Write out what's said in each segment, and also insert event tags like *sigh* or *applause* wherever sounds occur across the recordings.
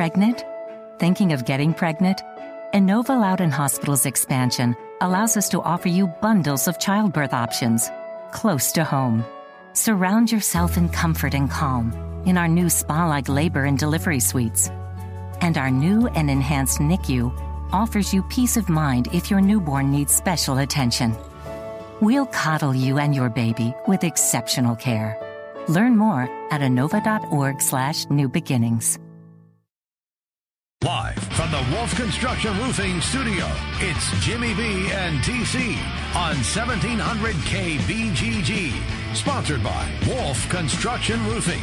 Pregnant? Thinking of getting pregnant? Inova Loudoun Hospital's expansion allows us to offer you bundles of childbirth options close to home. Surround yourself in comfort and calm in our new spa like labor and delivery suites. And our new and enhanced NICU offers you peace of mind if your newborn needs special attention. We'll coddle you and your baby with exceptional care. Learn more at inova.org slash new beginnings. Live from the Wolf Construction Roofing Studio, it's Jimmy B and TC on 1700 KBGG. Sponsored by Wolf Construction Roofing.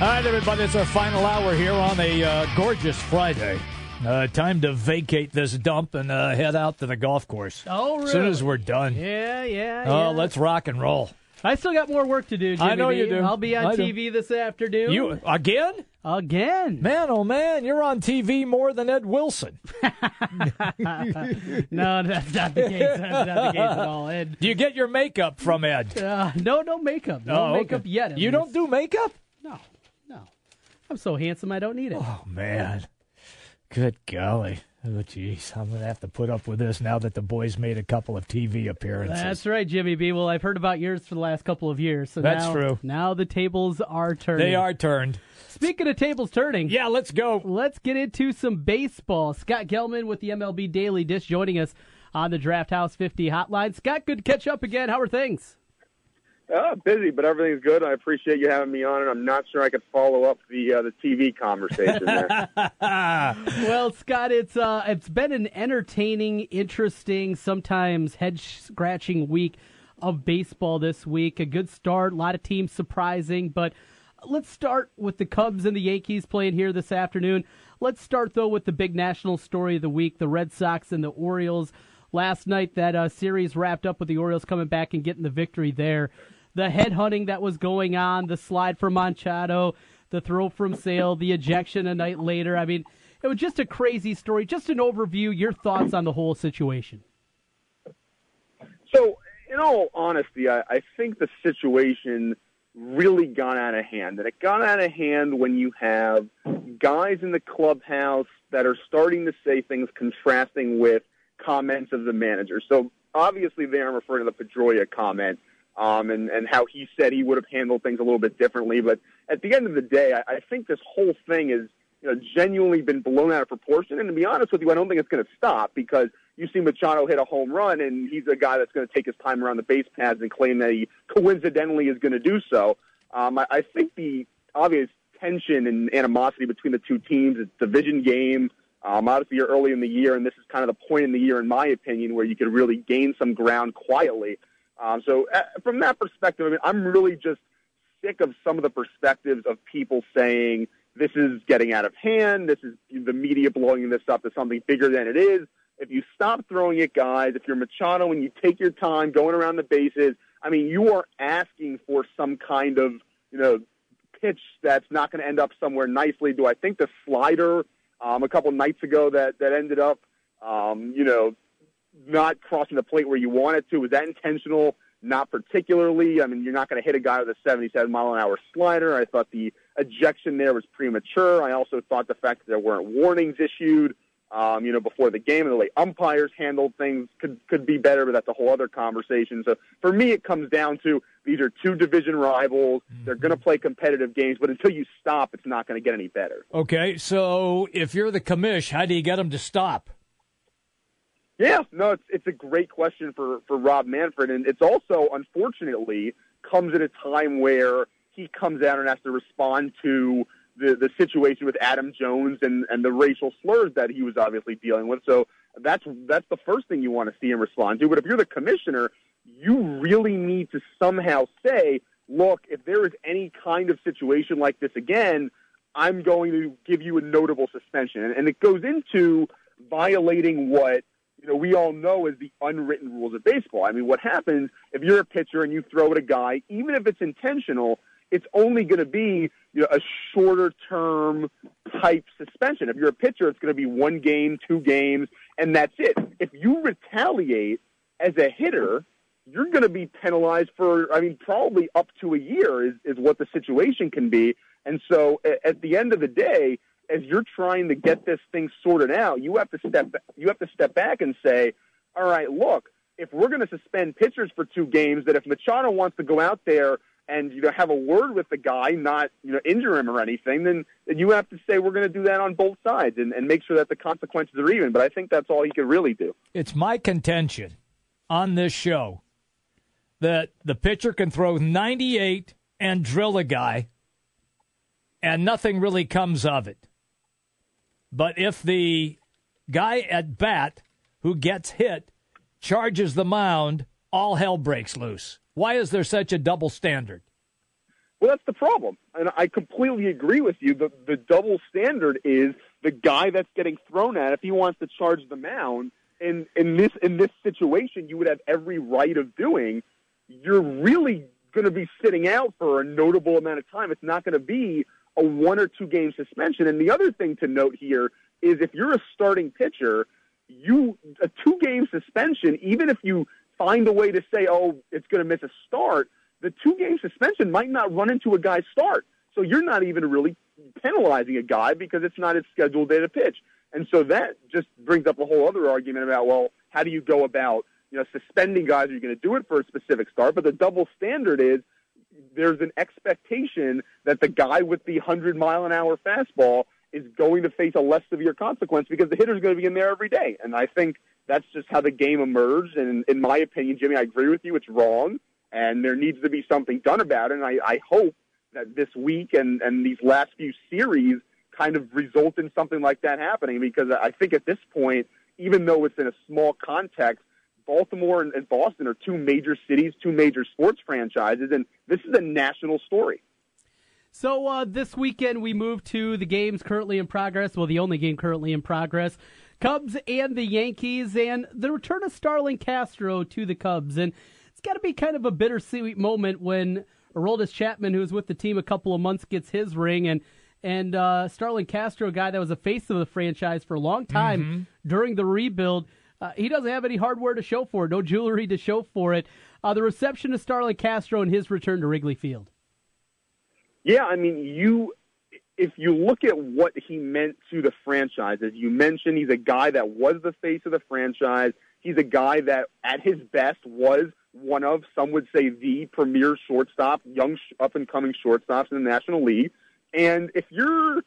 All right, everybody, it's our final hour here on a uh, gorgeous Friday. Uh, time to vacate this dump and uh, head out to the golf course. Oh, really? As soon as we're done. Yeah, yeah. Oh, yeah. let's rock and roll. I still got more work to do. Jimmy I know B. you do. I'll be on I do. TV this afternoon. You again? again? Man, oh man, you're on TV more than Ed Wilson. *laughs* no, that's not the case. That's not the case at all. Ed, Do you get your makeup from Ed? uh, no, no makeup. No Oh, okay. makeup yet. You least. don't do makeup? No, no. I'm so handsome, I don't need it. Oh man, good golly. Oh jeez, I'm gonna have to put up with this now that the boys made a couple of TV appearances. That's right, Jimmy B. Well, I've heard about yours for the last couple of years. So That's now, true. Now the tables are turning. They are turned. Speaking of tables turning, Yeah, let's go. Let's get into some baseball. Scott Gelman with the MLB Daily Dish joining us on the Draught House 50 hotline. Scott, good to catch up again. How are things? Uh, busy, but everything's good. I appreciate you having me on, and I'm not sure I could follow up the uh, the TV conversation there. *laughs* *laughs* Well, Scott, it's uh, it's been an entertaining, interesting, sometimes head scratching week of baseball this week. A good start, a lot of teams surprising, but let's start with the Cubs and the Yankees playing here this afternoon. Let's start though with the big national story of the week: the Red Sox and the Orioles. Last night, that uh, series wrapped up with the Orioles coming back and getting the victory there. The headhunting that was going on, the slide from Machado, the throw from Sale, the ejection a night later. I mean, it was just a crazy story. Just an overview. Your thoughts on the whole situation? so, in all honesty, I, I think the situation really got out of hand, and it got out of hand when you have guys in the clubhouse that are starting to say things contrasting with comments of the manager. So, obviously, there I'm referring to the Pedroia comment. Um, and, and how he said he would have handled things a little bit differently. But at the end of the day, I, I think this whole thing is you know, genuinely been blown out of proportion. And to be honest with you, I don't think it's going to stop because you see Machado hit a home run, and he's a guy that's going to take his time around the base paths and claim that he coincidentally is going to do so. Um, I, I think the obvious tension and animosity between the two teams, it's division game. Um, obviously, you're early in the year, and this is kind of the point in the year, in my opinion, where you could really gain some ground quietly. Um, so, uh, from that perspective, I mean, I'm really just sick of some of the perspectives of people saying this is getting out of hand. This is the media blowing this up to something bigger than it is. If you stop throwing it, guys, if you're Machado and you take your time going around the bases, I mean, you are asking for some kind of, you know, pitch that's not going to end up somewhere nicely. Do I think the slider um, a couple nights ago that that ended up, um, you know, not crossing the plate where you want it to. Was that intentional? Not particularly. I mean, you're not going to hit a guy with a 77 mile an hour slider. I thought the ejection there was premature. I also thought the fact that there weren't warnings issued, um, you know, before the game and the way umpires handled things could could be better, but that's a whole other conversation. So for me, it comes down to these are two division rivals. They're going to play competitive games, but until you stop, it's not going to get any better. Okay, so if you're the commish, how do you get them to stop? Yeah, no, it's it's a great question for for Rob Manfred, and it's also unfortunately comes at a time where he comes out and has to respond to the the situation with Adam Jones and and the racial slurs that he was obviously dealing with. So that's that's the first thing you want to see him respond to. But if you're the commissioner, you really need to somehow say, look, if there is any kind of situation like this again, I'm going to give you a notable suspension, and, and it goes into violating what you know, we all know is the unwritten rules of baseball. I mean, what happens if you're a pitcher and you throw at a guy, even if it's intentional, it's only going to be you know, a shorter term type suspension. If you're a pitcher, it's going to be one game, two games, and that's it. If you retaliate as a hitter, you're going to be penalized for, I mean, probably up to a year is, is what the situation can be. And so at the end of the day, as you're trying to get this thing sorted out, you have to step you have to step back and say, all right, look, if we're going to suspend pitchers for two games, that if Machado wants to go out there and you know have a word with the guy, not you know injure him or anything, then, then you have to say we're going to do that on both sides and, and make sure that the consequences are even. But I think that's all he could really do. It's my contention on this show that the pitcher can throw 98 and drill a guy, and nothing really comes of it. But if the guy at bat who gets hit charges the mound, all hell breaks loose. Why is there such a double standard? Well, that's the problem. And I completely agree with you. The, the double standard is the guy that's getting thrown at, if he wants to charge the mound, in, in this in this situation you would have every right of doing, you're really going to be sitting out for a notable amount of time. It's not going to be a one or two game suspension. And the other thing to note here is if you're a starting pitcher, you a two game suspension, even if you find a way to say, oh, it's going to miss a start, the two game suspension might not run into a guy's start. So you're not even really penalizing a guy because it's not his scheduled day to pitch. And so that just brings up a whole other argument about, well, how do you go about, you know, suspending guys? Are you going to do it for a specific start? But the double standard is there's an expectation that the guy with the 100 mile an hour fastball is going to face a less severe consequence because the hitter's going to be in there every day. And I think that's just how the game emerged. And in my opinion, Jimmy, I agree with you. It's wrong. And there needs to be something done about it. And I, I hope that this week and, and these last few series kind of result in something like that happening because I think at this point, even though it's in a small context, Baltimore and, and Boston are two major cities, two major sports franchises, and this is a national story. So uh, this weekend we move to the games currently in progress. Well, the only game currently in progress. Cubs and the Yankees, and the return of Starlin Castro to the Cubs. And it's got to be kind of a bittersweet moment when Aroldis Chapman, who was with the team a couple of months, gets his ring. And and uh, Starlin Castro, a guy that was a face of the franchise for a long time mm-hmm. during the rebuild, uh, he doesn't have any hardware to show for it, no jewelry to show for it. Uh, the reception of Starlin Castro and his return to Wrigley Field. Yeah, I mean, you if you look at what he meant to the franchise, as you mentioned, he's a guy that was the face of the franchise. He's a guy that, at his best, was one of some would say the premier shortstop, young up and coming shortstops in the National League. And if you're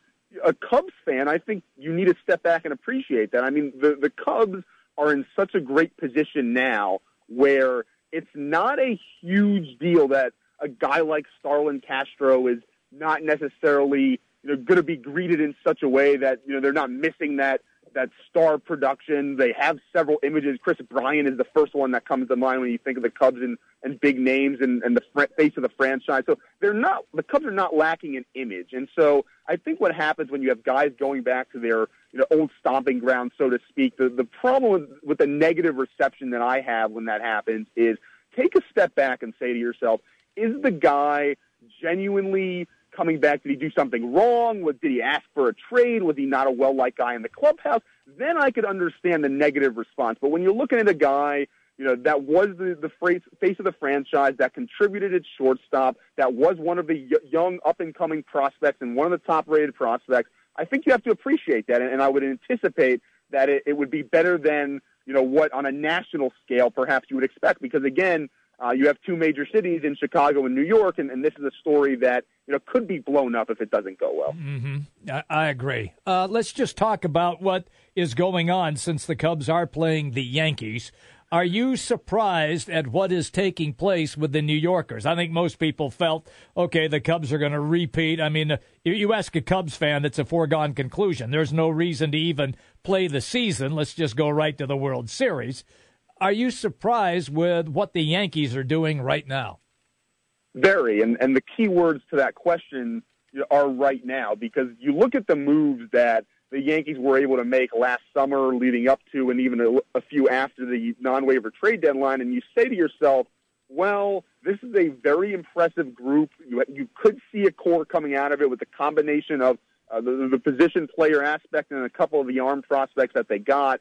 a Cubs fan, I think you need to step back and appreciate that. I mean, the the Cubs are in such a great position now where it's not a huge deal that a guy like Starlin Castro is not necessarily you know going to be greeted in such a way that you know they're not missing that that star production. They have several images. Kris Bryant is the first one that comes to mind when you think of the Cubs and, and big names and, and the fr- face of the franchise. So they're not the Cubs are not lacking an image. And so I think what happens when you have guys going back to their you know old stomping ground, so to speak. The the problem with, with the negative reception that I have when that happens is take a step back and say to yourself, is the guy genuinely coming back? Did he do something wrong? Was, did he ask for a trade? Was he not a well liked guy in the clubhouse? Then I could understand the negative response. But when you're looking at a guy, you know, that was the, the phrase, face of the franchise, that contributed at shortstop, that was one of the young up and coming prospects and one of the top rated prospects, I think you have to appreciate that. And, and I would anticipate that it, it would be better than, you know, what on a national scale perhaps you would expect. Because again, uh, you have two major cities in Chicago and New York, and, and, this is a story that you know could be blown up if it doesn't go well. Mm-hmm. I, I, agree. Uh, let's just talk about what is going on since the Cubs are playing the Yankees. Are you surprised at what is taking place with the New Yorkers? I think most people felt, okay, the Cubs are going to repeat. I mean, you ask a Cubs fan, it's a foregone conclusion. There's no reason to even play the season. Let's just go right to the World Series. Are you surprised with what the Yankees are doing right now? Very, and and the key words to that question are right now because you look at the moves that the Yankees were able to make last summer, leading up to, and even a, a few after the non-waiver trade deadline, and you say to yourself, "Well, this is a very impressive group. You, you could see a core coming out of it with the combination of uh, the, the position player aspect and a couple of the arm prospects that they got."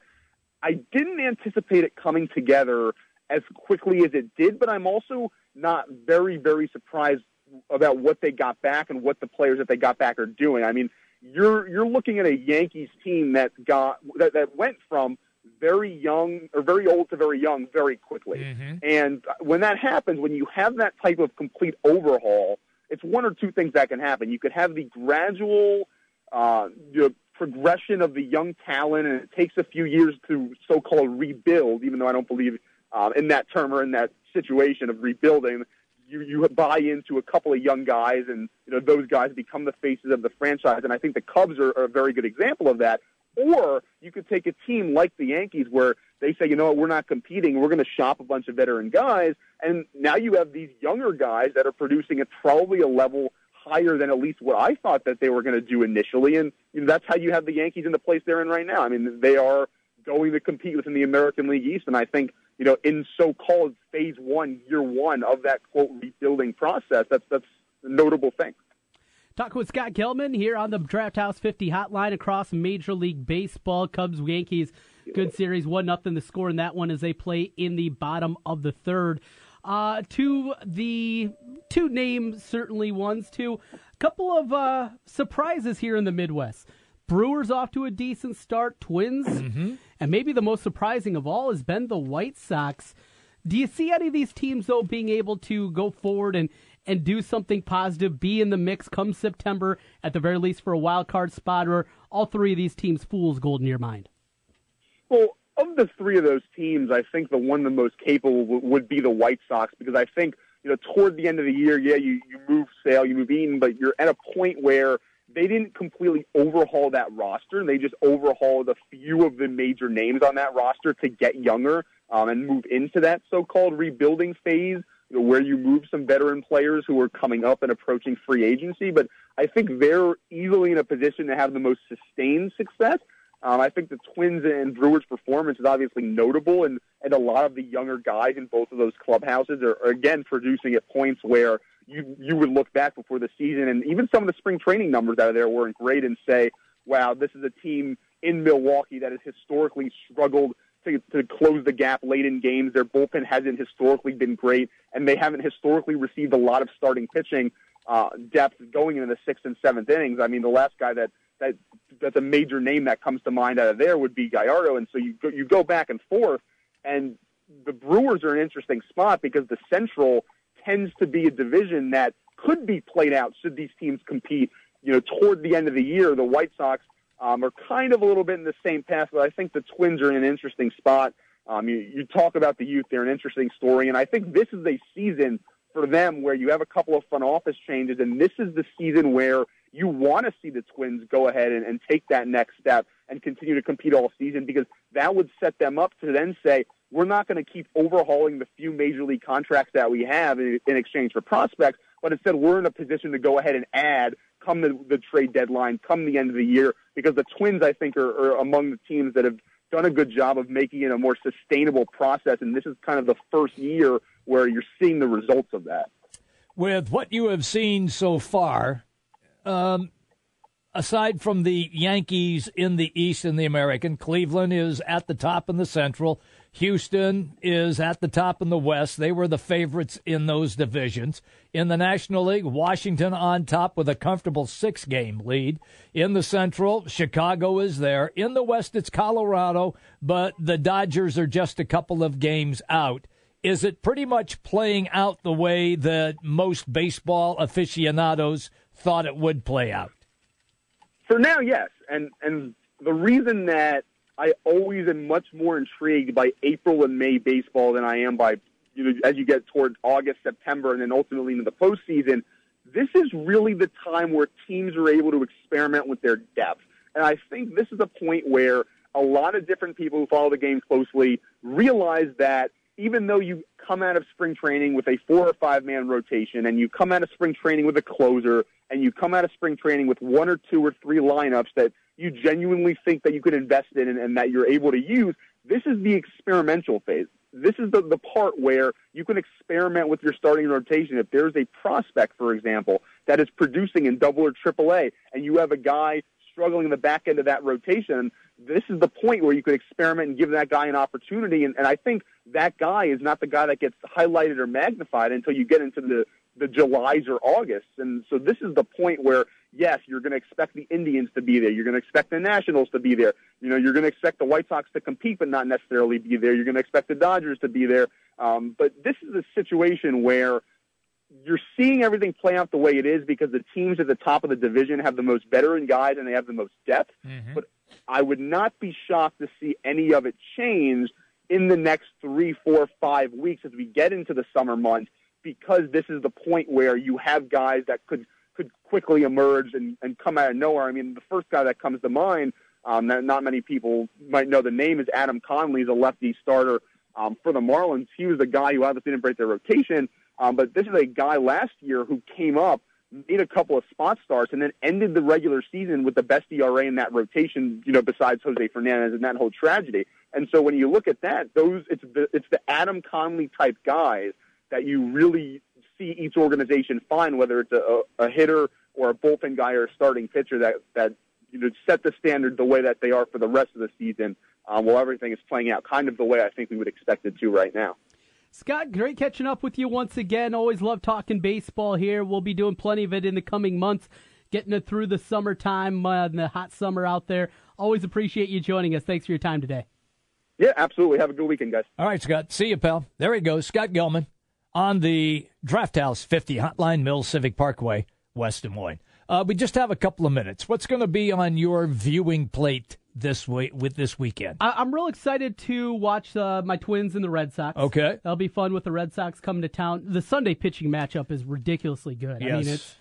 I didn't anticipate it coming together as quickly as it did, but I'm also not very, very surprised about what they got back and what the players that they got back are doing. I mean, you're you're looking at a Yankees team that got that, that went from very young or very old to very young very quickly. Mm-hmm. And when that happens, when you have that type of complete overhaul, it's one or two things that can happen. You could have the gradual uh, the progression of the young talent, and it takes a few years to so-called rebuild. Even though I don't believe uh, in that term or in that situation of rebuilding, you you buy into a couple of young guys, and you know those guys become the faces of the franchise. And I think the Cubs are, are a very good example of that. Or you could take a team like the Yankees where they say, you know what, we're not competing. We're going to shop a bunch of veteran guys. And now you have these younger guys that are producing at probably a level higher than at least what I thought that they were going to do initially. And you know, that's how you have the Yankees in the place they're in right now. I mean, they are going to compete within the American League East. And I think, you know, in so-called phase one, year one of that quote rebuilding process, that's, that's a notable thing. Talking with Scott Gelman here on the Draught House 50 hotline across Major League Baseball. Cubs Yankees, good series, one nothing. The score in that one as they play in the bottom of the third. Uh, to the two names, certainly ones. To a couple of uh, surprises here in the Midwest. Brewers off to a decent start. Twins, mm-hmm. and maybe the most surprising of all has been the White Sox. Do you see any of these teams though being able to go forward and and do something positive, be in the mix come September, at the very least for a wild card spot, or all three of these teams fool's gold in your mind? Well, of the three of those teams, I think the one the most capable would be the White Sox because I think you know toward the end of the year, yeah, you you move Sale, you move Eaton, but you're at a point where they didn't completely overhaul that roster. They just overhauled a few of the major names on that roster to get younger um, and move into that so-called rebuilding phase you know, where you move some veteran players who are coming up and approaching free agency. But I think they're easily in a position to have the most sustained success. Um, I think the Twins and Brewers' performance is obviously notable, and, and a lot of the younger guys in both of those clubhouses are, are again producing at points where you you would look back before the season, and even some of the spring training numbers out of there weren't great, and say, "Wow, this is a team in Milwaukee that has historically struggled to, to close the gap late in games. Their bullpen hasn't historically been great, and they haven't historically received a lot of starting pitching uh, depth going into the sixth and seventh innings. I mean, the last guy that that that's a major name that comes to mind out of there would be Gallardo, and so you go, you go back and forth, and the Brewers are an interesting spot because the Central tends to be a division that could be played out should these teams compete. You know, toward the end of the year, the White Sox um, are kind of a little bit in the same path, but I think the Twins are in an interesting spot. Um, you, you talk about the youth; they're an interesting story, and I think this is a season for them where you have a couple of front office changes, and this is the season where you want to see the Twins go ahead and, and take that next step and continue to compete all season because that would set them up to then say, we're not going to keep overhauling the few major league contracts that we have in, in exchange for prospects, but instead we're in a position to go ahead and add come the, the trade deadline, come the end of the year, because the Twins, I think, are, are among the teams that have done a good job of making it a more sustainable process. And this is kind of the first year where you're seeing the results of that. With what you have seen so far, um, aside from the Yankees in the East and the American, Cleveland is at the top in the Central. Houston is at the top in the West. They were the favorites in those divisions. In the National League, Washington on top with a comfortable six game lead. In the Central, Chicago is there. In the West, it's Colorado, but the Dodgers are just a couple of games out. Is it pretty much playing out the way that most baseball aficionados thought it would play out? For now, yes. And and the reason that I always am much more intrigued by April and May baseball than I am by you know as you get toward August, September, and then ultimately into the postseason. This is really the time where teams are able to experiment with their depth, and I think this is a point where a lot of different people who follow the game closely realize that even though you come out of spring training with a four or five man rotation and you come out of spring training with a closer and you come out of spring training with one or two or three lineups that you genuinely think that you could invest in and, and that you're able to use, this is the experimental phase. This is the, the part where you can experiment with your starting rotation. If there's a prospect, for example, that is producing in double or triple A, and you have a guy struggling in the back end of that rotation, this is the point where you could experiment and give that guy an opportunity. And, and I think that guy is not the guy that gets highlighted or magnified until you get into the the Julys or Augusts. And so this is the point where, yes, you're going to expect the Indians to be there. You're going to expect the Nationals to be there. You know, you're going to expect the White Sox to compete but not necessarily be there. You're going to expect the Dodgers to be there. Um, but this is a situation where you're seeing everything play out the way it is because the teams at the top of the division have the most veteran guys and they have the most depth. Mm-hmm. But I would not be shocked to see any of it change in the next three, four, five weeks as we get into the summer months because this is the point where you have guys that could could quickly emerge and, and come out of nowhere. I mean, the first guy that comes to mind um, that not many people might know the name is Adam Conley. He's a lefty starter um, for the Marlins. He was the guy who obviously didn't break their rotation, um, but this is a guy last year who came up, made a couple of spot starts, and then ended the regular season with the best ERA in that rotation. You know, besides Jose Fernandez and that whole tragedy. And so when you look at that, those it's the it's the Adam Conley type guys that you really see each organization find, whether it's a, a hitter or a bullpen guy or a starting pitcher that that you know set the standard the way that they are for the rest of the season. Um, while everything is playing out kind of the way I think we would expect it to right now. Scott, great catching up with you once again. Always love talking baseball here. We'll be doing plenty of it in the coming months, getting it through the summertime uh, and the hot summer out there. Always appreciate you joining us. Thanks for your time today. Yeah, absolutely. Have a good weekend, guys. All right, Scott. See you, pal. There he goes, Scott Gelman on the Draught House 50 Hotline Mill Civic Parkway, West Des Moines. Uh, we just have a couple of minutes. What's going to be on your viewing plate this week with this weekend? I- am real excited to watch uh, my Twins and the Red Sox. Okay, that'll be fun with the Red Sox coming to town. The Sunday pitching matchup is ridiculously good. Yes. I mean, it's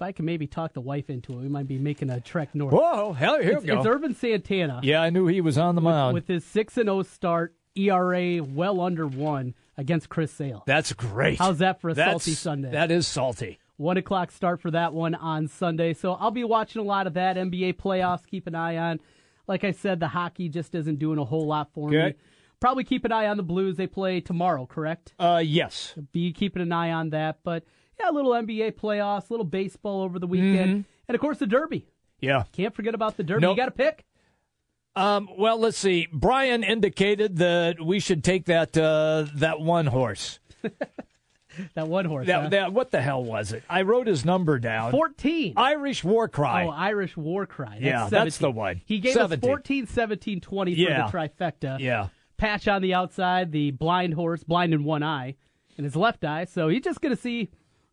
if I can maybe talk the wife into it, we might be making a trek north. Whoa, hell, here it's, we go. It's Ervin Santana. Yeah, I knew he was on the mound with, with his six and zero oh start, ERA well under one against Chris Sale. That's great. How's that for a That's, salty Sunday? That is salty. One o'clock start for that one on Sunday. So I'll be watching a lot of that NBA playoffs. Keep an eye on. Like I said, the hockey just isn't doing a whole lot for okay. me. Probably keep an eye on the Blues. They play tomorrow, correct? Uh, yes. Be keeping an eye on that. But yeah, a little NBA playoffs, a little baseball over the weekend, mm-hmm. and of course the Derby. Yeah, can't forget about the Derby. Nope. You got to pick. Um, well, let's see. Brian indicated that we should take that uh, that one horse. *laughs* *laughs* that one horse. That, huh? that, what the hell was it? I wrote his number down. 14. Irish War Cry. Oh, Irish War Cry. That's yeah, 17. that's the one. He gave 17. us 14, 17, 20 yeah. for the trifecta. Yeah. Patch on the outside, the blind horse, blind in one eye, in his left eye. So he's just going to see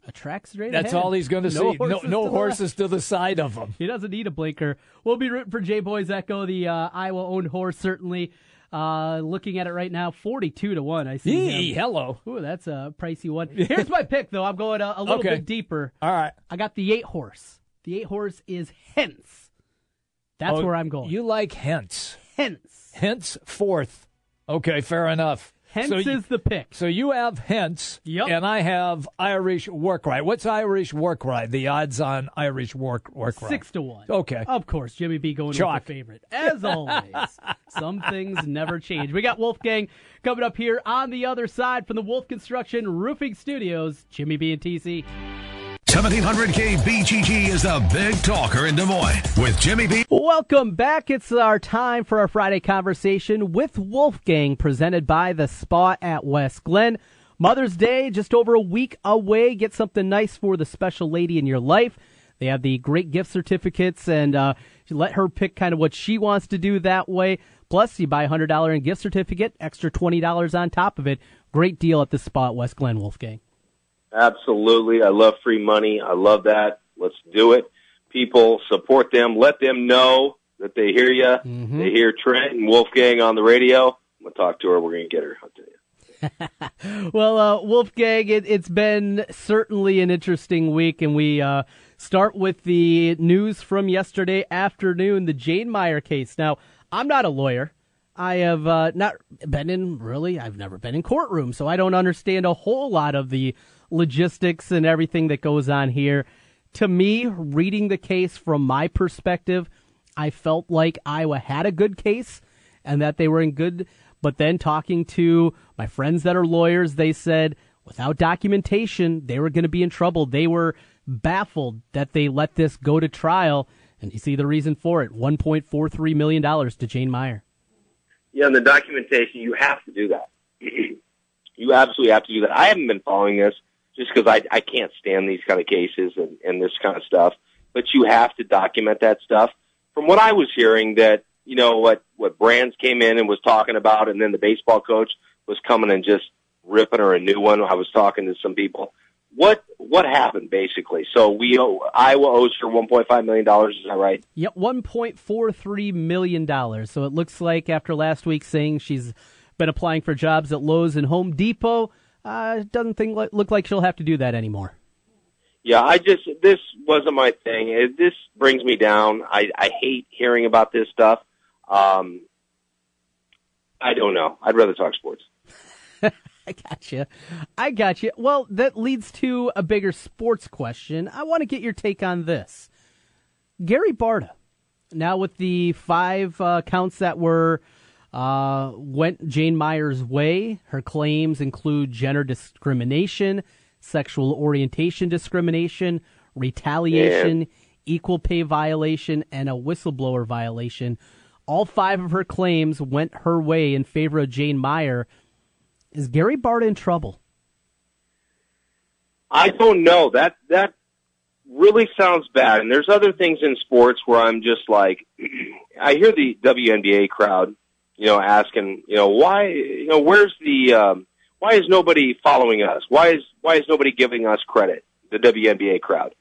a track straight That's ahead. all he's going to no see. No, no to horses to the side of him. He doesn't need a blinker. We'll be rooting for J Boys Echo, the uh, Iowa-owned horse, certainly. Uh, looking at it right now, forty-two to one. I see. Yee, hello. Ooh, that's a pricey one. *laughs* Here's my pick, though. I'm going a, a little okay. bit deeper. All right. I got the eight horse. The eight horse is Hence. That's oh, where I'm going. You like Hence. Hence. Hence fourth. Okay, fair enough. Hence so is you, the pick. So you have Hence, yep. and I have Irish Cry. What's Irish Cry? The odds on Irish war Cry? Six to one. Okay. Of course, Jimmy B going Chalk. with the favorite. As always, *laughs* some things never change. We got Wolfgang coming up here on the other side from the Wolf Construction Roofing Studios. Jimmy B and TC. 1700K BGG is the big talker in Des Moines with Jimmy B. Welcome back. It's our time for our Friday conversation with Wolfgang, presented by the Spa at West Glen. Mother's Day, just over a week away. Get something nice for the special lady in your life. They have the great gift certificates, and uh, let her pick kind of what she wants to do that way. Plus, you buy a $100 in gift certificate, extra $20 on top of it. Great deal at the Spa at West Glen, Wolfgang. Absolutely. I love free money. I love that. Let's do it. People support them. Let them know that they hear you. Mm-hmm. They hear Trent and Wolfgang on the radio. I'm going to talk to her. We're going to get her. I'll tell you. *laughs* well, uh, Wolfgang, it, has been certainly an interesting week, and we uh, start with the news from yesterday afternoon, the Jane Meyer case. Now, I'm not a lawyer. I have uh, not been in really. I've never been in courtroom, so I don't understand a whole lot of the logistics and everything that goes on here. To me, reading the case from my perspective, I felt like Iowa had a good case and that they were in good. But then talking to my friends that are lawyers, they said without documentation, they were going to be in trouble. They were baffled that they let this go to trial. And you see the reason for it $1.43 million to Jane Meyer. Yeah, and the documentation, you have to do that. *clears throat* you absolutely have to do that. I haven't been following this just because I I can't stand these kind of cases and and this kind of stuff. But you have to document that stuff. From what I was hearing, that you know what what Brands came in and was talking about, and then the baseball coach was coming and just ripping her a new one. I was talking to some people. What what happened basically? So we owe, Iowa owes her 1.5 million dollars. Is that right? Yep, 1.43 million dollars. So it looks like after last week saying she's been applying for jobs at Lowe's and Home Depot, uh, doesn't think look like she'll have to do that anymore. Yeah, I just this wasn't my thing. It, this brings me down. I I hate hearing about this stuff. Um, I don't know. I'd rather talk sports. *laughs* I got you. I got you. Well, that leads to a bigger sports question. I want to get your take on this. Gary Barta, now with the five uh, counts that were uh, went Jane Meyer's way, her claims include gender discrimination, sexual orientation discrimination, retaliation, yeah. equal pay violation, and a whistleblower violation. All five of her claims went her way in favor of Jane Meyer is Gary Barta in trouble? I don't know. That that really sounds bad. And there's other things in sports where I'm just like, *clears throat* I hear the WNBA crowd, you know, asking, you know, why, you know, where's the, um, why is nobody following us? Why is why is nobody giving us credit? The WNBA crowd.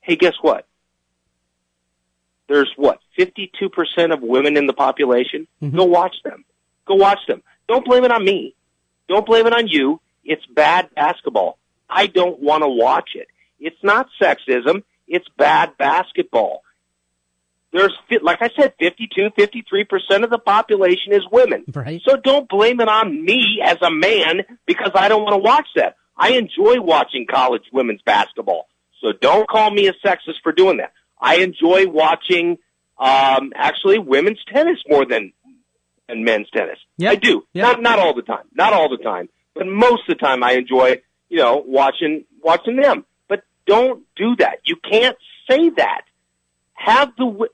Hey, guess what? There's what 52% of women in the population. Mm-hmm. Go watch them. Go watch them. Don't blame it on me. Don't blame it on you. It's bad basketball. I don't want to watch it. It's not sexism. It's bad basketball. There's, like I said, 52, 53% of the population is women. Right. So don't blame it on me as a man because I don't want to watch that. I enjoy watching college women's basketball. So don't call me a sexist for doing that. I enjoy watching, um, actually women's tennis more than and men's tennis. Yep. I do. Yep. Not not all the time. Not all the time. But most of the time I enjoy, you know, watching watching them. But don't do that. You can't say that. Have the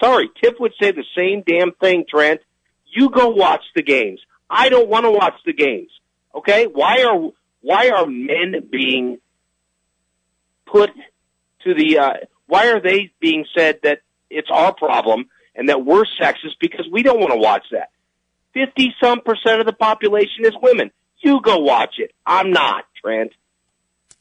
Sorry, Tip would say the same damn thing, Trent. You go watch the games. I don't want to watch the games. Okay? Why are why are men being put to the uh why are they being said that it's our problem and that we're sexist because we don't want to watch that. 50 some percent of the population is women. You go watch it. I'm not, Trent.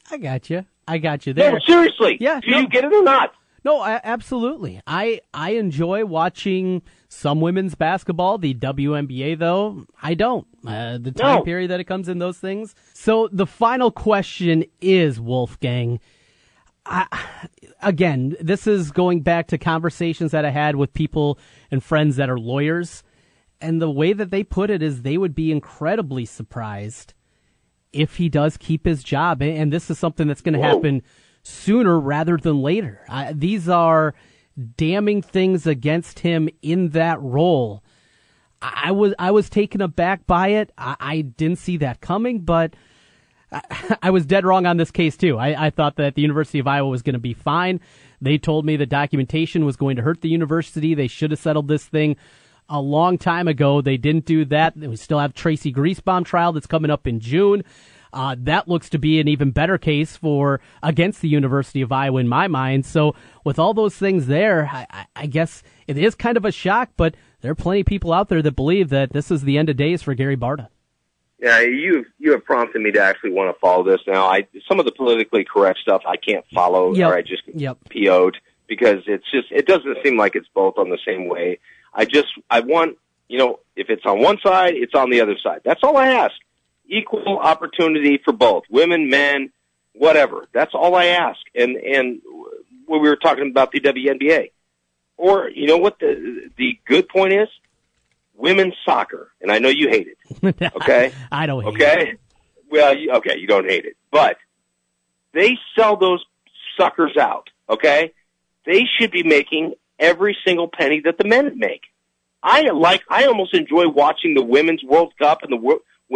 I got you. I got you there. No, seriously. Yeah. Do no. you get it or not? No, I, absolutely. I I enjoy watching some women's basketball. The WNBA, though, I don't. Uh, the time no. period that it comes in those things. So the final question is, Wolfgang. I, again, this is going back to conversations that I had with people and friends that are lawyers. And the way that they put it is they would be incredibly surprised if he does keep his job. And this is something that's going to happen sooner rather than later. I, these are damning things against him in that role. I, I was I was taken aback by it. I, I didn't see that coming, but I *laughs* was dead wrong on this case too. I, thought that the University of Iowa was going to be fine. They told me the documentation was going to hurt the university. They should have settled this thing a long time ago. They didn't do that. We still have Tracey Griesbaum trial that's coming up in June. Uh, that looks to be an even better case for against the University of Iowa in my mind. So with all those things there, I, I guess it is kind of a shock, but there are plenty of people out there that believe that this is the end of days for Gary Barta. Yeah, you you have prompted me to actually want to follow this now. I some of the politically correct stuff I can't follow, yep. or I just yep. PO'd because it's just it doesn't seem like it's both on the same way. I just I want you know if it's on one side, it's on the other side. That's all I ask. Equal opportunity for both women, men, whatever. That's all I ask. And and when we were talking about the WNBA, or you know what the the good point is, women's soccer, and I know you hate it. *laughs* Okay, I don't. okay, it. well, you, okay, you don't hate it, but they sell those suckers out. Okay, they should be making every single penny that the men make. I like. I almost enjoy watching the women's World Cup and the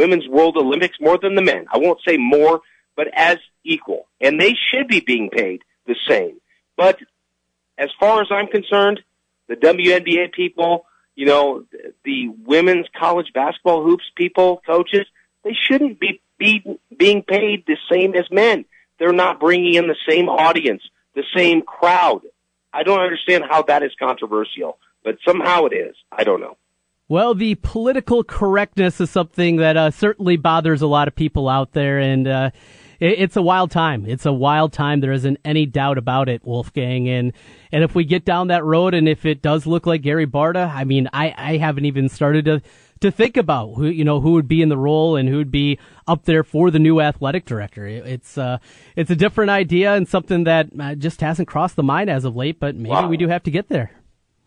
women's World Olympics more than the men. I won't say more, but as equal, and they should be being paid the same. But as far as I'm concerned, the WNBA people you know, the women's college basketball hoops people, coaches, they shouldn't be be being paid the same as men. They're not bringing in the same audience, the same crowd. I don't understand how that is controversial, but somehow it is. I don't know. Well, the political correctness is something that uh, certainly bothers a lot of people out there, and uh, it, it's a wild time. It's a wild time. There isn't any doubt about it, Wolfgang. And and if we get down that road, and if it does look like Gary Barta, I mean, I, I haven't even started to to think about who you know who would be in the role and who would be up there for the new athletic director. It's uh, it's a different idea and something that uh, just hasn't crossed the mind as of late. But maybe wow. we do have to get there.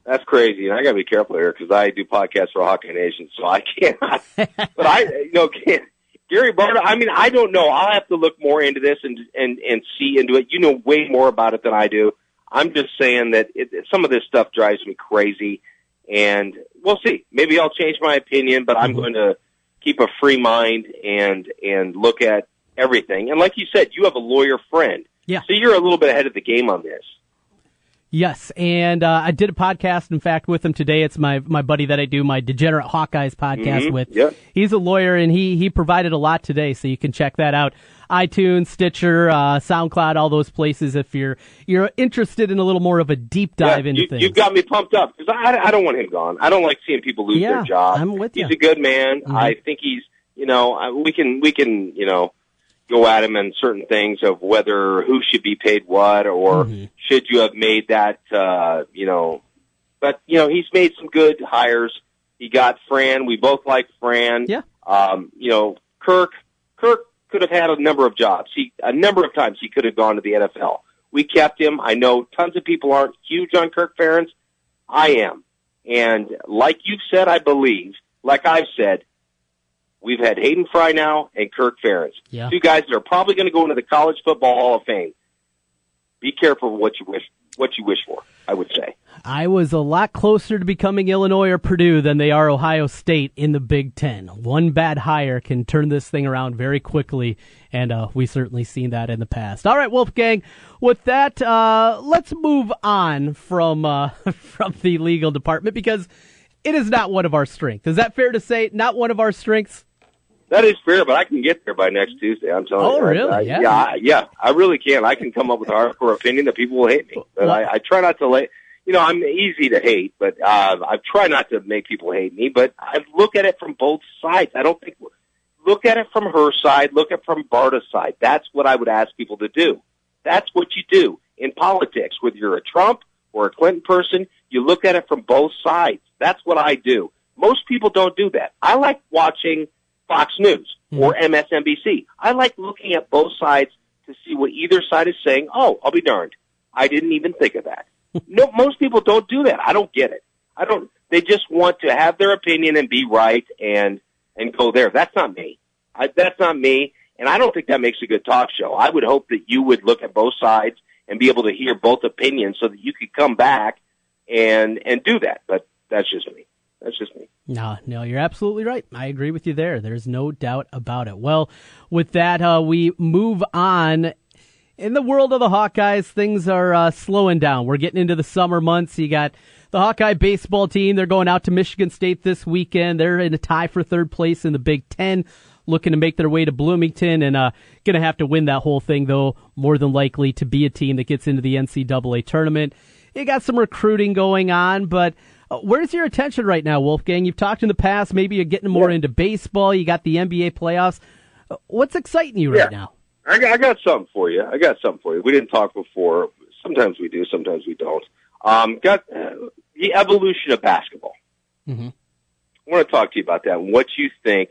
That's crazy, and I got to be careful here because I do podcasts for Hawkeye Nation, so I cannot. *laughs* but I, you know, can't. Gary Barta. I mean, I don't know. I'll have to look more into this and and and see into it. You know way more about it than I do. I'm just saying that it, some of this stuff drives me crazy, and we'll see. Maybe I'll change my opinion, but I'm mm-hmm. going to keep a free mind and and look at everything. And like you said, you have a lawyer friend, yeah. So you're a little bit ahead of the game on this. Yes, and uh, I did a podcast, in fact, with him today. It's my my buddy that I do my Degenerate Hawkeyes podcast mm-hmm. with. Yep. He's a lawyer, and he he provided a lot today, so you can check that out. iTunes, Stitcher, uh, SoundCloud, all those places. If you're you're interested in a little more of a deep dive yeah, into you, things, you've got me pumped up because I, I don't want him gone. I don't like seeing people lose yeah, their job. I'm with you. He's a good man. Mm-hmm. I think he's you know we can we can you know go at him on certain things of whether who should be paid what or mm-hmm. should you have made that uh you know. But you know he's made some good hires. He got fran. We both like fran. Yeah. Um you know kirk kirk could have had a number of jobs. He a number of times he could have gone to the nfl we kept him. I know tons of people aren't huge on kirk ferentz. I am. And like you've said i believe like i've said We've had Hayden Fry now and Kirk Ferentz. Yeah. Two guys that are probably going to go into the College Football Hall of Fame. Be careful what you wish what you wish for, I would say. I was a lot closer to becoming Illinois or Purdue than they are Ohio State in the Big Ten. One bad hire can turn this thing around very quickly, and uh, we've certainly seen that in the past. All right, Wolfgang. With that, uh, let's move on from uh, *laughs* from the legal department because it is not one of our strengths. Is that fair to say? Not one of our strengths. That is fair, but I can get there by next Tuesday. I'm telling oh, you. Oh, really? I, yeah. Yeah, I, yeah. I really can. I can come up with a hardcore opinion that people will hate me, but I, I try not to let, You know, I'm easy to hate, but uh, I try not to make people hate me. But I look at it from both sides. I don't think look at it from her side. Look at it from Barta's side. That's what I would ask people to do. That's what you do in politics. Whether you're a Trump or a Clinton person, you look at it from both sides. That's what I do. Most people don't do that. I like watching Fox News or hmm. MSNBC. I like looking at both sides to see what either side is saying. Oh, I'll be darned. I didn't even think of that. *laughs* no, most people don't do that. I don't get it. I don't, they just want to have their opinion and be right and, and go there. That's not me. I, that's not me. And I don't think that makes a good talk show. I would hope that you would look at both sides and be able to hear both opinions so that you could come back and, and do that. But that's just me. That's just me. No, no, you're absolutely right. I agree with you there. There's no doubt about it. Well, with that, uh, we move on. In the world of the Hawkeyes, things are uh, slowing down. We're getting into the summer months. You got the Hawkeye baseball team. They're going out to Michigan State this weekend. They're in a tie for third place in the Big Ten, looking to make their way to Bloomington and uh, going to have to win that whole thing, though, more than likely to be a team that gets into the NCAA tournament. You got some recruiting going on, but where's your attention right now, Wolfgang? You've talked in the past. Maybe you're getting more yeah. into baseball. You got the NBA playoffs. Uh, what's exciting you right yeah. now? I got, I got something for you. I got something for you. We didn't talk before. Sometimes we do. Sometimes we don't. Um, got uh, the evolution of basketball. Mm-hmm. I want to talk to you about that. And what you think.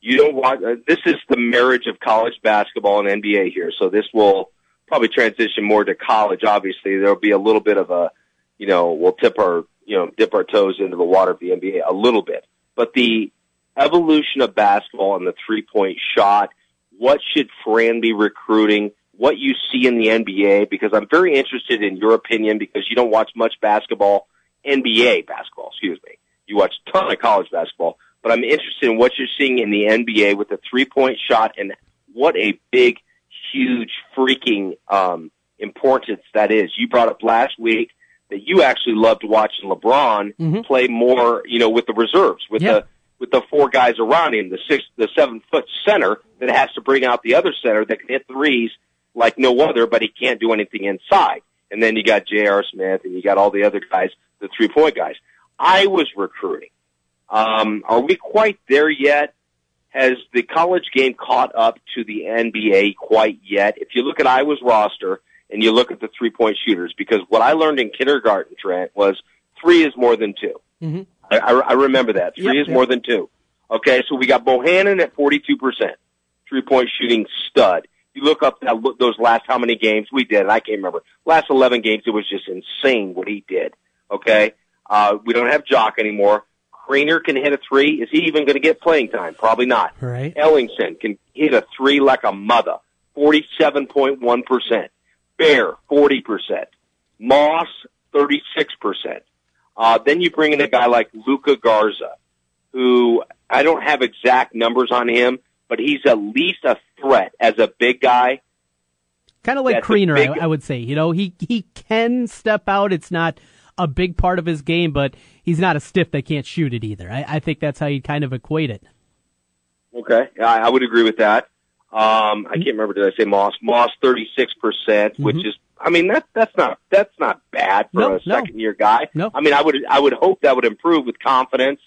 You don't want. Uh, this is the marriage of college basketball and NBA here. So this will probably transition more to college. Obviously, there'll be a little bit of a, you know, we'll tip our you know, dip our toes into the water of the NBA a little bit. But the evolution of basketball and the three point shot, what should Fran be recruiting? What you see in the NBA, because I'm very interested in your opinion because you don't watch much basketball, NBA basketball, excuse me. You watch a ton of college basketball, but I'm interested in what you're seeing in the NBA with the three point shot and what a big, huge, freaking um, importance that is. You brought up last week that you actually loved watching LeBron mm-hmm. play more, you know, with the reserves, with yeah. the with the four guys around him, the six, the seven foot center that has to bring out the other center that can hit threes like no other, but he can't do anything inside. And then you got J.R. Smith and you got all the other guys, the three point guys. I was recruiting. Um, are we quite there yet? Has the college game caught up to the NBA quite yet? If you look at Iowa's roster and you look at the three point shooters, because what I learned in kindergarten, Trent, was three is more than 2 Mm-hmm. I, I, I remember that. Three Yep, is yep. more than two. Okay, so we got Bohannon at 42%, three point shooting stud. You look up that, look, those last how many games we did, and I can't remember. Last 11 games, it was just insane what he did. Okay, uh, we don't have Jok anymore. Kriener can hit a three. Is he even going to get playing time? Probably not. Right. Ellingson can hit a three like a mother. 47.1%. Baer, 40%. Moss, 36%. Uh, then you bring in a guy like Luka Garza, who I don't have exact numbers on him, but he's at least a threat as a big guy. Kind of like Kriener, big- I, I would say. You know, he he can step out. It's not a big part of his game, but he's not a stiff that can't shoot it either. I, I think that's how you kind of equate it. Okay, I, I would agree with that. Um, I can't remember. Did I say Moss? Moss, 36%, percent which is, I mean, that, that's not, that's not bad for No, a no. second year guy. No. I mean, I would, I would hope that would improve with confidence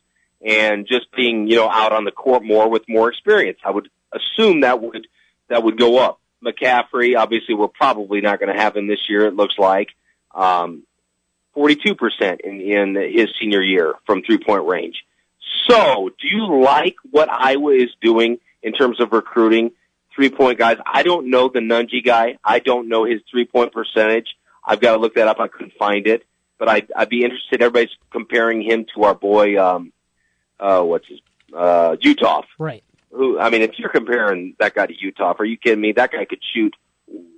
and just being, you know, out on the court more with more experience. I would assume that would, that would go up. McCaffery, obviously we're probably not going to have him this year, it looks like. Um, 42% in, in his senior year from three point range. So, do you like what Iowa is doing in terms of recruiting three point guys? I don't know the Nunge guy. I don't know his three point percentage. I've got to look that up. I couldn't find it, but I'd, I'd be interested. Everybody's comparing him to our boy, um, uh, what's his, uh, Utah. Right. Who, I mean, if you're comparing that guy to Utah, are you kidding me? That guy could shoot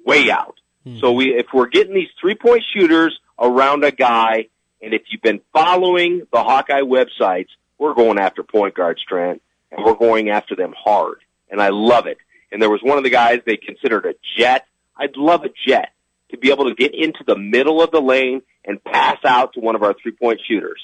way out. So we, if we're getting these three point shooters around a guy, and if you've been following the Hawkeye websites, we're going after point guards, Trent, and we're going after them hard. And I love it. And there was one of the guys they considered a jet. I'd love a jet to be able to get into the middle of the lane and pass out to one of our three point shooters.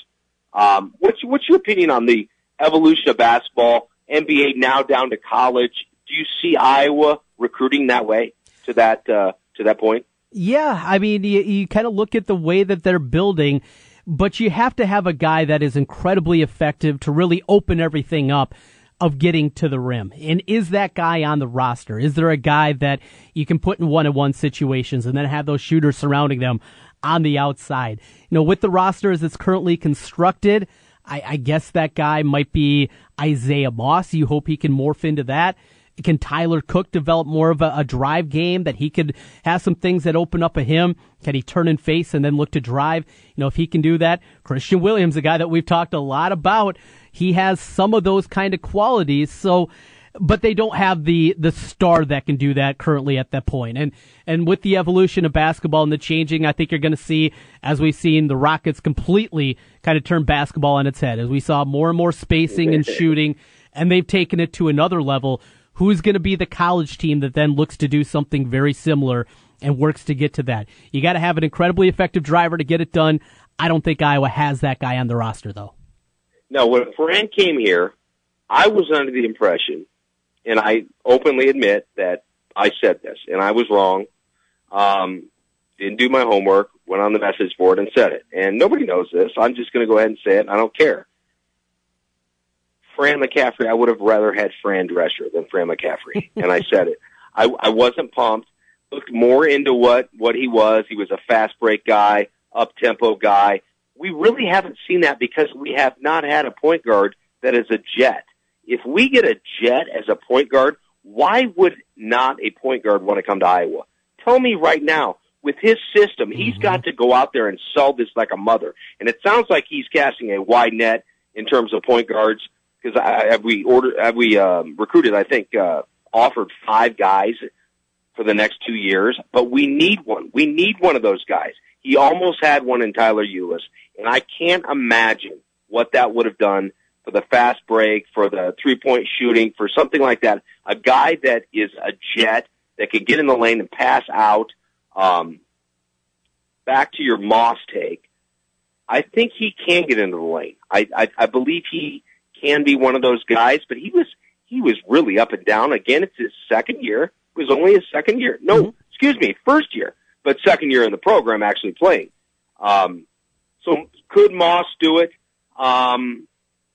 Um, what's, what's your opinion on the evolution of basketball, NBA now down to college? Do you see Iowa recruiting that way to that, uh, to that point? Yeah, I mean, you, you kind of look at the way that they're building, but you have to have a guy that is incredibly effective to really open everything up of getting to the rim. And is that guy on the roster? Is there a guy that you can put in one-on-one situations and then have those shooters surrounding them on the outside? You know, with the roster as it's currently constructed, I, I guess that guy might be Isaiah Moss. You hope he can morph into that. Can Tyler Cook develop more of a, a drive game that he could have some things that open up a him? Can he turn and face and then look to drive? You know, if he can do that, Christian Williams, a guy that we've talked a lot about, he has some of those kind of qualities. So, but they don't have the the star that can do that currently at that point. And and with the evolution of basketball and the changing, I think you're going to see as we've seen the Rockets completely kind of turn basketball on its head as we saw more and more spacing and *laughs* shooting, and they've taken it to another level. Who's going to be the college team that then looks to do something very similar and works to get to that? You got to have an incredibly effective driver to get it done. I don't think Iowa has that guy on the roster though. No, when Fran came here, I was under the impression, and I openly admit that I said this, and I was wrong. Um, didn't do my homework, went on the message board and said it. And nobody knows this. I'm just going to go ahead and say it, I don't care. Fran McCaffery, I would have rather had Fran Drescher than Fran McCaffery, *laughs* and I said it. I, I wasn't pumped. Looked more into what what he was. He was a fast break guy, up tempo guy. We really haven't seen that because we have not had a point guard that is a jet. If we get a jet as a point guard, why would not a point guard want to come to Iowa? Tell me right now, with his system, he's got to go out there and sell this like a mother. And it sounds like he's casting a wide net in terms of point guards because have we ordered, have we um, recruited? I think uh, offered five guys for the next two years, but we need one. We need one of those guys. He almost had one in Tyler Ulis, and I can't imagine what that would have done for the fast break, for the three point shooting, for something like that. A guy that is a jet that can get in the lane and pass out. Um, back to your Moss take, I think he can get into the lane. I, I, I believe he can be one of those guys, but he was he was really up and down. Again, it's his second year. It was only his second year. No, mm-hmm. excuse me, first year, but second year in the program actually playing. Um, so could Moss do it? Um,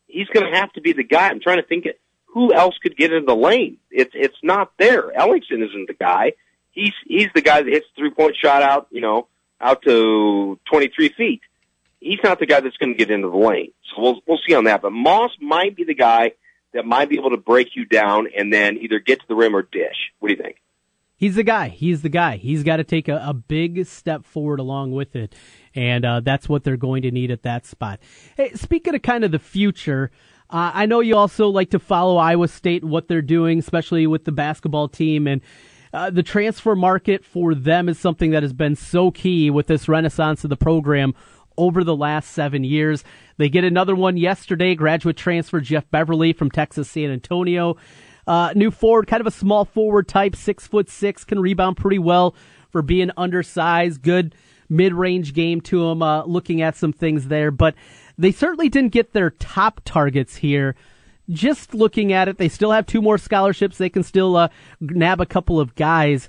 he's going to have to be the guy. I'm trying to think it. Who else could get into the lane? It's it's not there. Ellingson isn't the guy. He's he's the guy that hits three point shot out, you know, out to 23 feet. He's not the guy that's going to get into the lane. So we'll we'll see on that. But Moss might be the guy that might be able to break you down and then either get to the rim or dish. What do you think? He's the guy. He's the guy. He's got to take a, a big step forward along with it, and uh, that's what they're going to need at that spot. Hey, speaking of kind of the future, uh, I know you also like to follow Iowa State and what they're doing, especially with the basketball team and. Uh, the transfer market for them is something that has been so key with this renaissance of the program over the last seven years. They get another one yesterday. Graduate transfer Jeff Beverly from Texas San Antonio. Uh, new forward, kind of a small forward type, six foot six, can rebound pretty well for being undersized. Good mid range game to him. Uh, looking at some things there, but they certainly didn't get their top targets here. Just looking at it, they still have two more scholarships. They can still uh, nab a couple of guys.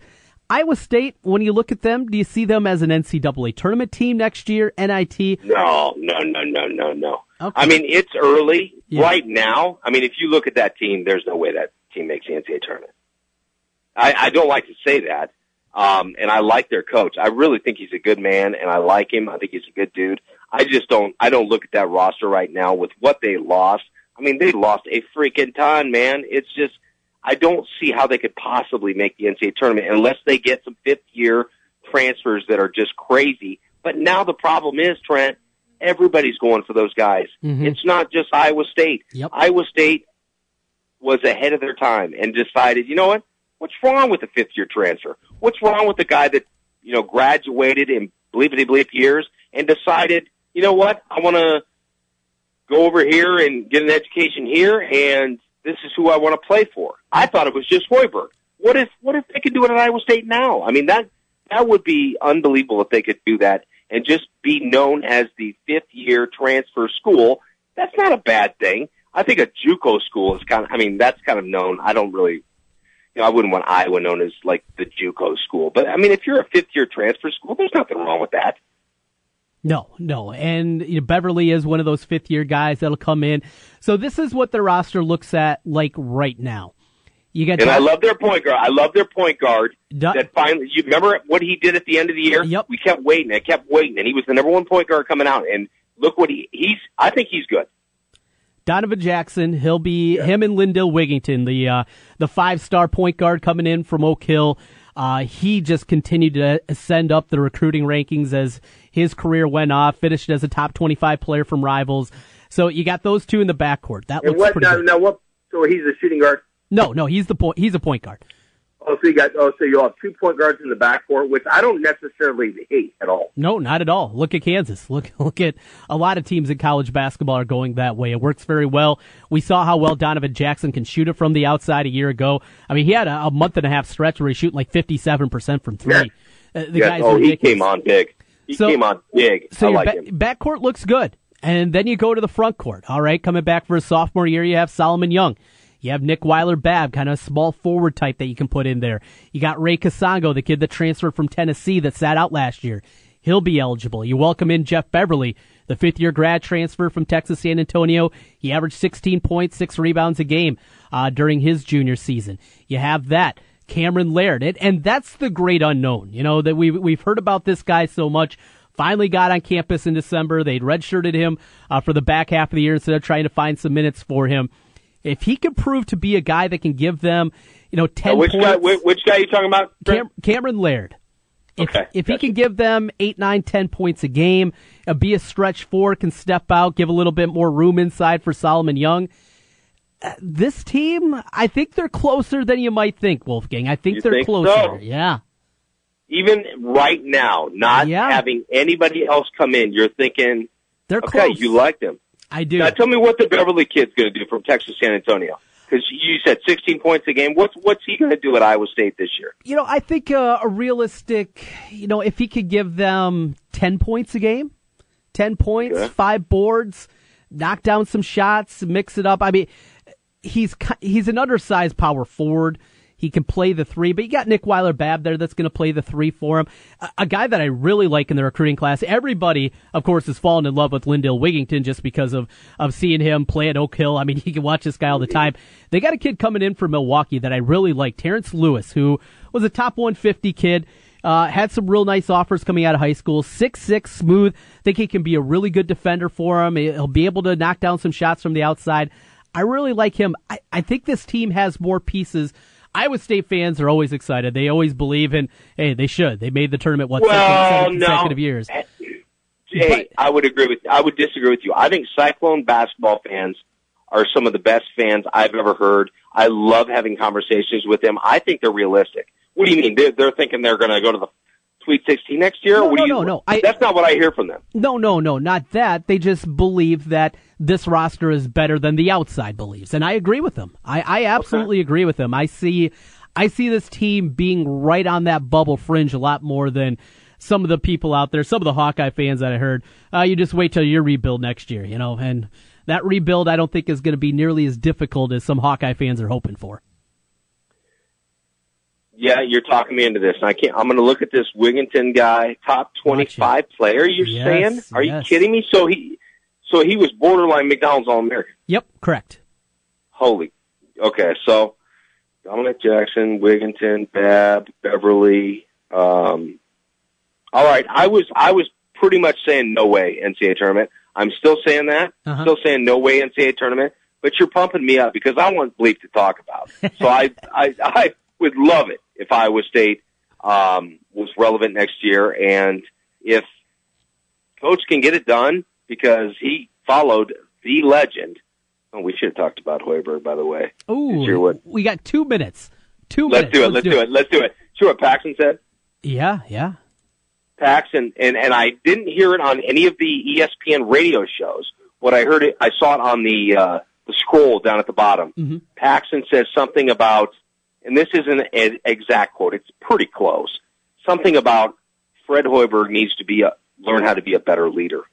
Iowa State, when you look at them, do you see them as an NCAA tournament team next year? NIT? No, no, no, no, no, no. Okay. I mean, it's early yeah. right now. I mean, if you look at that team, there's no way that team makes the NCAA tournament. I, I don't like to say that, um, and I like their coach. I really think he's a good man, and I like him. I think he's a good dude. I just don't. I don't look at that roster right now with what they lost. I mean, they lost a freaking ton, man. It's just I don't see how they could possibly make the NCAA tournament unless they get some fifth year transfers that are just crazy. But now the problem is, Trent, everybody's going for those guys. Mm-hmm. It's not just Iowa State. Yep. Iowa State was ahead of their time and decided, you know what? What's wrong with the fifth year transfer? What's wrong with the guy that, you know, graduated in bleepity bleep years and decided, you know what? I want to go over here and get an education here and this is who I want to play for. I thought it was just Hoiberg. What if what if they could do it at Iowa State now? I mean that that would be unbelievable if they could do that and just be known as the fifth year transfer school. That's not a bad thing. I think a JUCO school is kind of. I mean that's kind of known. I don't really. You know, I wouldn't want Iowa known as like the JUCO school, but I mean, if you're a fifth year transfer school, there's nothing wrong with that. No, no. And you know, Beverly is one of those fifth year guys that'll come in. So this is what the roster looks at like right now. You get and I love their point guard. I love their point guard. that finally, you remember what he did at the end of the year? Yep. We kept waiting. I kept waiting, and he was the number one point guard coming out. And look what he he's. I think he's good. Donovan Jackson, he'll be yeah. him and Lindell Wigginton, the uh, the five star point guard coming in from Oak Hill. Uh, he just continued to ascend up the recruiting rankings as his career went off, finished as a top 25 player from rivals. So you got those two in the backcourt. That looks what, pretty now, good. Now what? So he's a shooting guard. No, no, he's the point. He's a point guard. Oh, so you got oh, so you have two point guards in the backcourt, which I don't necessarily hate at all. No, not at all. Look at Kansas. *laughs* Look, look at a lot of teams in college basketball are going that way. It works very well. We saw how well Donovan Jackson can shoot it from the outside a year ago. I mean, he had a, a month and a half stretch where he's shooting like fifty seven percent from three. Yes. Uh, the yes. guy's oh, ridiculous. he came on big. He so, came on big. So I your like ba- backcourt looks good. And then you go to the front court. All right, coming back for a sophomore year, you have Solomon Young. You have Nick Weiler-Babb, kind of a small forward type that you can put in there. You got Ray Kasango, the kid that transferred from Tennessee that sat out last year. He'll be eligible. You welcome in Jeff Beverly, the fifth year grad transfer from Texas San Antonio. He averaged 16 points, six rebounds a game uh, during his junior season. You have that. Cameron Lard. And, and that's the great unknown, you know, that we've, we've heard about this guy so much. Finally got on campus in December. They'd redshirted him uh, for the back half of the year instead of trying to find some minutes for him. If he can prove to be a guy that can give them, you know, 10 uh, which points. Guy, which, which guy are you talking about? Cam- Cameron Lard. If, okay, if he can give them eight, nine, ten points a game, uh, be a stretch four, can step out, give a little bit more room inside for Solomon Young, this team, I think they're closer than you might think, Wolfgang. I think you they're think closer. So? Yeah. Even right now, not yeah. having anybody else come in, you're thinking, they're okay, close. you like them. I do. Now tell me what the Beverly kid's going to do from Texas San Antonio. Because you said 16 points a game. What's what's he going to do at Iowa State this year? You know, I think uh, a realistic. You know, if he could give them 10 points a game, 10 points, okay. five boards knock down some shots, mix it up. I mean, he's he's an undersized power forward. He can play the three, but you got Nick Weiler-Babb there that's going to play the three for him. A, a, guy that I really like in the recruiting class. Everybody, of course, has fallen in love with Lindell Wigginton just because of, of seeing him play at Oak Hill. I mean, *laughs* you can watch this guy all the time. They got a kid coming in from Milwaukee that I really like, Terrence Lewis, who was a top 150 kid. Uh, had some real nice offers coming out of high school. Six six, smooth. Think he can be a really good defender for him. He'll be able to knock down some shots from the outside. I really like him. I, I think this team has more pieces Iowa State fans are always excited. They always believe in. Hey, they should. They made the tournament what well, seven, seven consecutive years. Hey, but, I would agree with. I would disagree with you. I think Cyclone basketball fans are some of the best fans I've ever heard. I love having conversations with them. I think they're realistic. What do you mean? They're, they're thinking they're going to go to the Sweet 16 next year? No, no, you, no, no. I, that's not what I hear from them. No, no, no, not that. They just believe that this roster is better than the outside believes, and I agree with them. I, I absolutely okay. agree with them. I see, I see this team being right on that bubble fringe a lot more than some of the people out there, some of the Hawkeye fans that I heard. Uh, you just wait till your rebuild next year, you know, and that rebuild I don't think is going to be nearly as difficult as some Hawkeye fans are hoping for. Yeah, you're talking me into this. I can't. I'm going to look at this Wigginton guy, top 25 player. You're yes, saying? Are yes. you kidding me? So he, so he was borderline McDonald's All American. Yep, correct. Holy. Okay, so Dominic Jackson, Wigginton, Babb, Beverly. Um, all right, I was I was pretty much saying no way NCAA tournament. I'm still saying that. Uh-huh. Still saying no way NCAA tournament. But you're pumping me up because I want Bleep to talk about. So I I I would love it if Iowa State um, was relevant next year, and if Coach can get it done because he followed the legend. Oh, we should have talked about Hoiberg, by the way. Ooh, we got two minutes. 2 let's minutes. Do it, let's, let's do, it. it. Let's do it. See what Paxson said? Yeah, yeah. Paxson, and, and I didn't hear it on any of the ESPN radio shows. What I heard it, I saw it on the uh, the scroll down at the bottom. Mm-hmm. Paxson says something about and this isn't an exact quote, it's pretty close. Something about Fred Hoiberg needs to be a, learn how to be a better leader.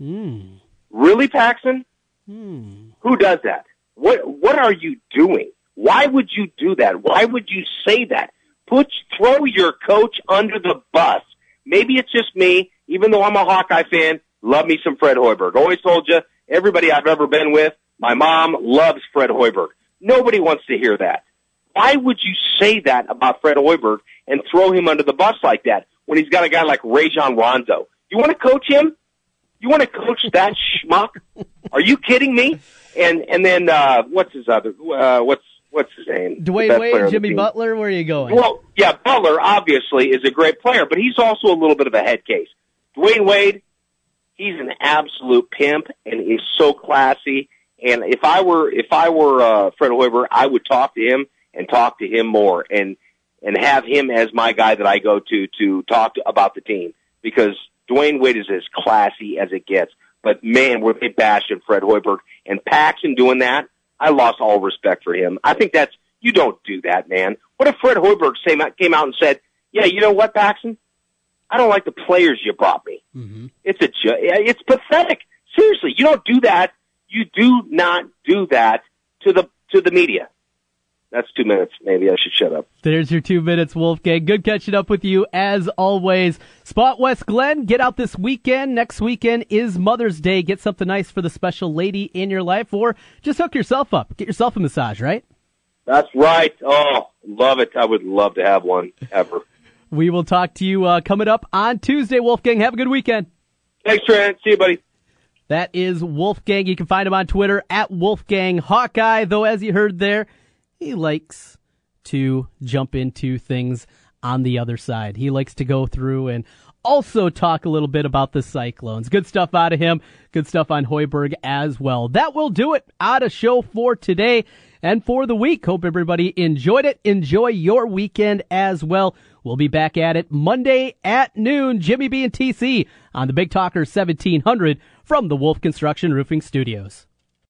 Mm. Really, Paxson? Mm. Who does that? What What are you doing? Why would you do that? Why would you say that? Put throw your coach under the bus. Maybe it's just me. Even though I'm a Hawkeye fan, love me some Fred Hoiberg. Always told you, everybody I've ever been with, my mom loves Fred Hoiberg. Nobody wants to hear that. Why would you say that about Fred Hoiberg and throw him under the bus like that when he's got a guy like Rajon Rondo? You want to coach him? You want to coach that schmuck? Are you kidding me? And and then uh, what's his other? Uh, what's what's his name? Dwyane Wade, Jimmy Butler. Where are you going? Well, yeah, Butler obviously is a great player, but he's also a little bit of a head case. Dwyane Wade, he's an absolute pimp and is so classy. And if I were if I were uh, Fred Hoiberg, I would talk to him and talk to him more and and have him as my guy that I go to to talk to, about the team because Dwyane Wade is as classy as it gets. But man, were they bashing Fred Hoiberg and Paxson doing that? I lost all respect for him. I think that's you don't do that, man. What if Fred Hoiberg came out, and said, "Yeah, you know what, Paxson? I don't like the players you brought me. Mm-hmm. It's a it's pathetic. Seriously, you don't do that. You do not do that to the to the media that's two minutes. Maybe I should shut up. There's your two minutes, Wolfgang. Good catching up with you as always. Spot West Glen, get out this weekend. Next weekend is Mother's Day. Get something nice for the special lady in your life, or just hook yourself up. Get yourself a massage, right? That's right. Oh, love it. I would love to have one ever. *laughs* we will talk to you uh, coming up on Tuesday, Wolfgang. Have a good weekend. Thanks, Trent. See you, buddy. That is Wolfgang. You can find him on Twitter at Wolfgang Hawkeye. Though, as you heard there, he likes to jump into things on the other side. He likes to go through and also talk a little bit about the Cyclones. Good stuff out of him. Good stuff on Hoiberg as well. That will do it out of show for today and for the week. Hope everybody enjoyed it. Enjoy your weekend as well. We'll be back at it Monday at noon. Jimmy B and TC on the Big Talker 1700 from the Wolf Construction Roofing Studios.